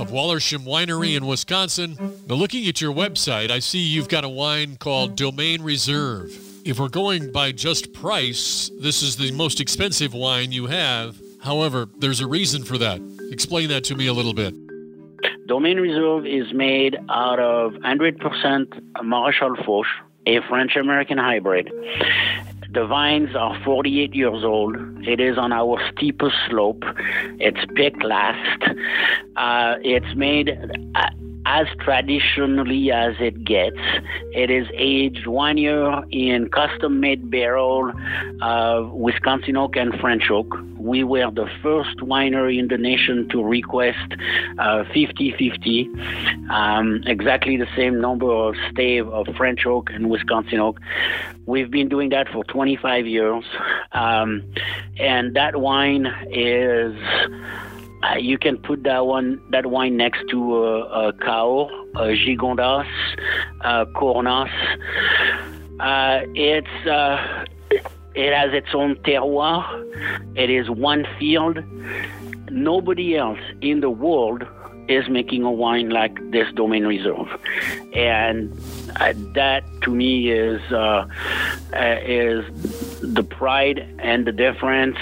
of Wollersheim Winery in Wisconsin. Now, looking at your website, I see you've got a wine called Domaine Reserve. If we're going by just price, this is the most expensive wine you have. However, there's a reason for that. Explain that to me a little bit. Domaine Reserve is made out of 100% Maréchal Foch, a French American hybrid. The vines are 48 years old. It is on our steepest slope. It's picked last. Uh, it's made uh, as traditionally as it gets. It is aged one year in custom made barrel of Wisconsin oak and French oak. We were the first winery in the nation to request 50 uh, 50, um, exactly the same number of stave of French oak and Wisconsin oak. We've been doing that for 25 years. Um, and that wine is. Uh, you can put that one, that wine next to uh, a Gigondas, Cornas. It's uh, it has its own terroir. It is one field. Nobody else in the world is making a wine like this domaine reserve, and uh, that to me is uh, uh, is the pride and the difference.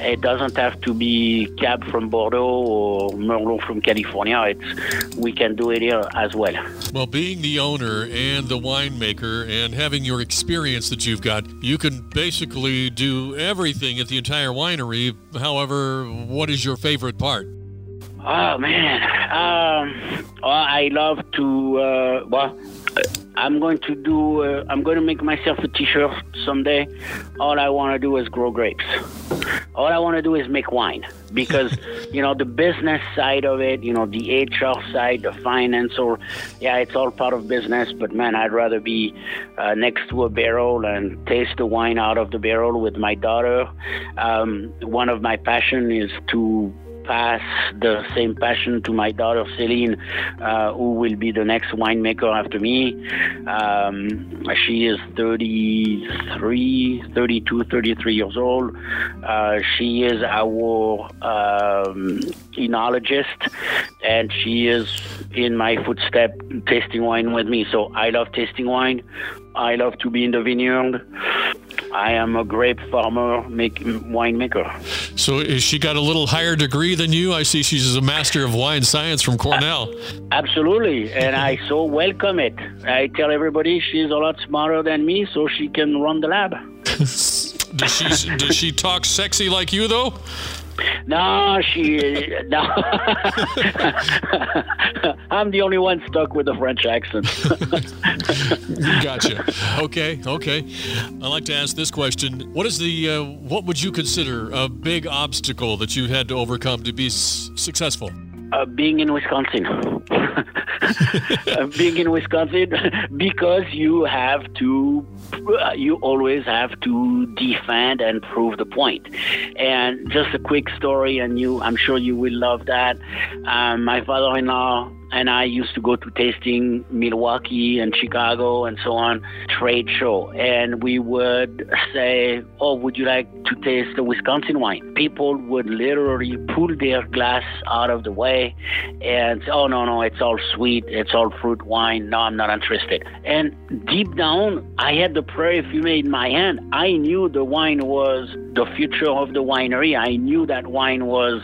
It doesn't have to be Cab from Bordeaux or Merlot from California. It's we can do it here as well. Well, being the owner and the winemaker and having your experience that you've got, you can basically do everything at the entire winery. However, what is your favorite part? Oh man, um, I love to. Uh, well, I'm going to do. Uh, I'm going to make myself a T-shirt someday. All I want to do is grow grapes. All I want to do is make wine because you know the business side of it, you know the HR side, the finance, or yeah, it's all part of business. But man, I'd rather be uh, next to a barrel and taste the wine out of the barrel with my daughter. Um, one of my passion is to pass the same passion to my daughter Celine, uh, who will be the next winemaker after me. Um, she is 33, 32, 33 years old. Uh, she is our um, enologist, and she is in my footstep tasting wine with me. So I love tasting wine. I love to be in the vineyard. I am a grape farmer, make, winemaker. So, is she got a little higher degree than you? I see she's a master of wine science from Cornell. Absolutely, and I so welcome it. I tell everybody she's a lot smarter than me, so she can run the lab. does she does she talk sexy like you though? No, she no. I'm the only one stuck with the French accent. gotcha. Okay, okay. I like to ask this question: What is the uh, what would you consider a big obstacle that you had to overcome to be s- successful? Uh, being in Wisconsin. uh, being in Wisconsin because you have to, uh, you always have to defend and prove the point. And just a quick story, and you, I'm sure you will love that. Um, my father-in-law and I used to go to tasting Milwaukee and Chicago and so on trade show, and we would say, "Oh, would you like to taste the Wisconsin wine?" People would literally pull their glass out of the way and say, "Oh no, no, it's all sweet, it's all fruit wine. No, I'm not interested." And deep down, I had the Prairie Fumé in my hand. I knew the wine was the future of the winery. I knew that wine was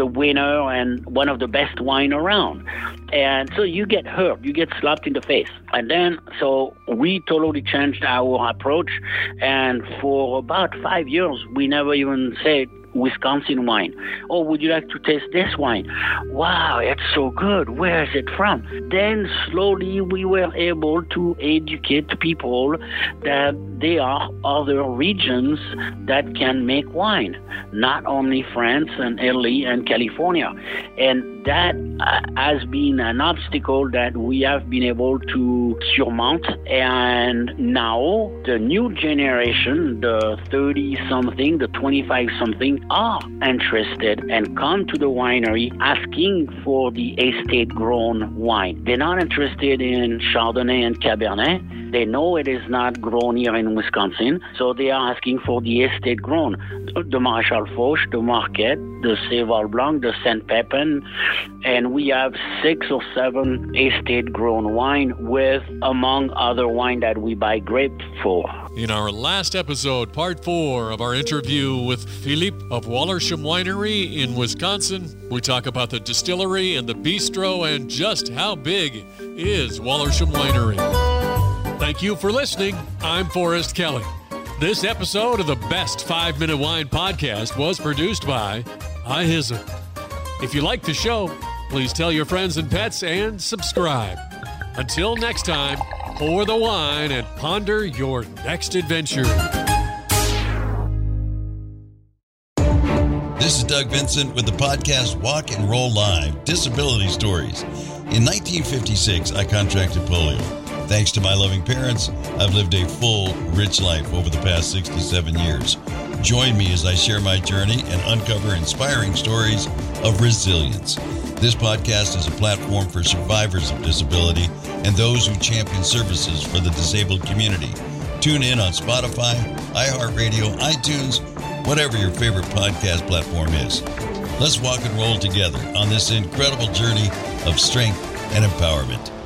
the winner and one of the best wine around. And so you get hurt, you get slapped in the face. And then, so we totally changed our approach. And for about five years, we never even said, Wisconsin wine. Oh, would you like to taste this wine? Wow, it's so good. Where is it from? Then slowly we were able to educate people that there are other regions that can make wine, not only France and Italy and California. And that uh, has been an obstacle that we have been able to surmount. And now the new generation, the 30 something, the 25 something, are interested and come to the winery asking for the estate grown wine. They're not interested in Chardonnay and Cabernet. They know it is not grown here in Wisconsin, so they are asking for the estate grown. The Maréchal Foch, the Marquette, the Seyval Blanc, the Saint Pepin, and we have six or seven estate grown wine with, among other wine that we buy grape for. In our last episode, part four of our interview with Philippe of Wollersheim Winery in Wisconsin, we talk about the distillery and the bistro and just how big is Wollersheim Winery. Thank you for listening. I'm Forrest Kelly. This episode of the Best 5 Minute Wine Podcast was produced by iHizzle. If you like the show, please tell your friends and pets and subscribe. Until next time, pour the wine and ponder your next adventure. This is Doug Vincent with the podcast Walk and Roll Live Disability Stories. In 1956, I contracted polio. Thanks to my loving parents, I've lived a full, rich life over the past 67 years. Join me as I share my journey and uncover inspiring stories of resilience. This podcast is a platform for survivors of disability and those who champion services for the disabled community. Tune in on Spotify, iHeartRadio, iTunes, whatever your favorite podcast platform is. Let's walk and roll together on this incredible journey of strength and empowerment.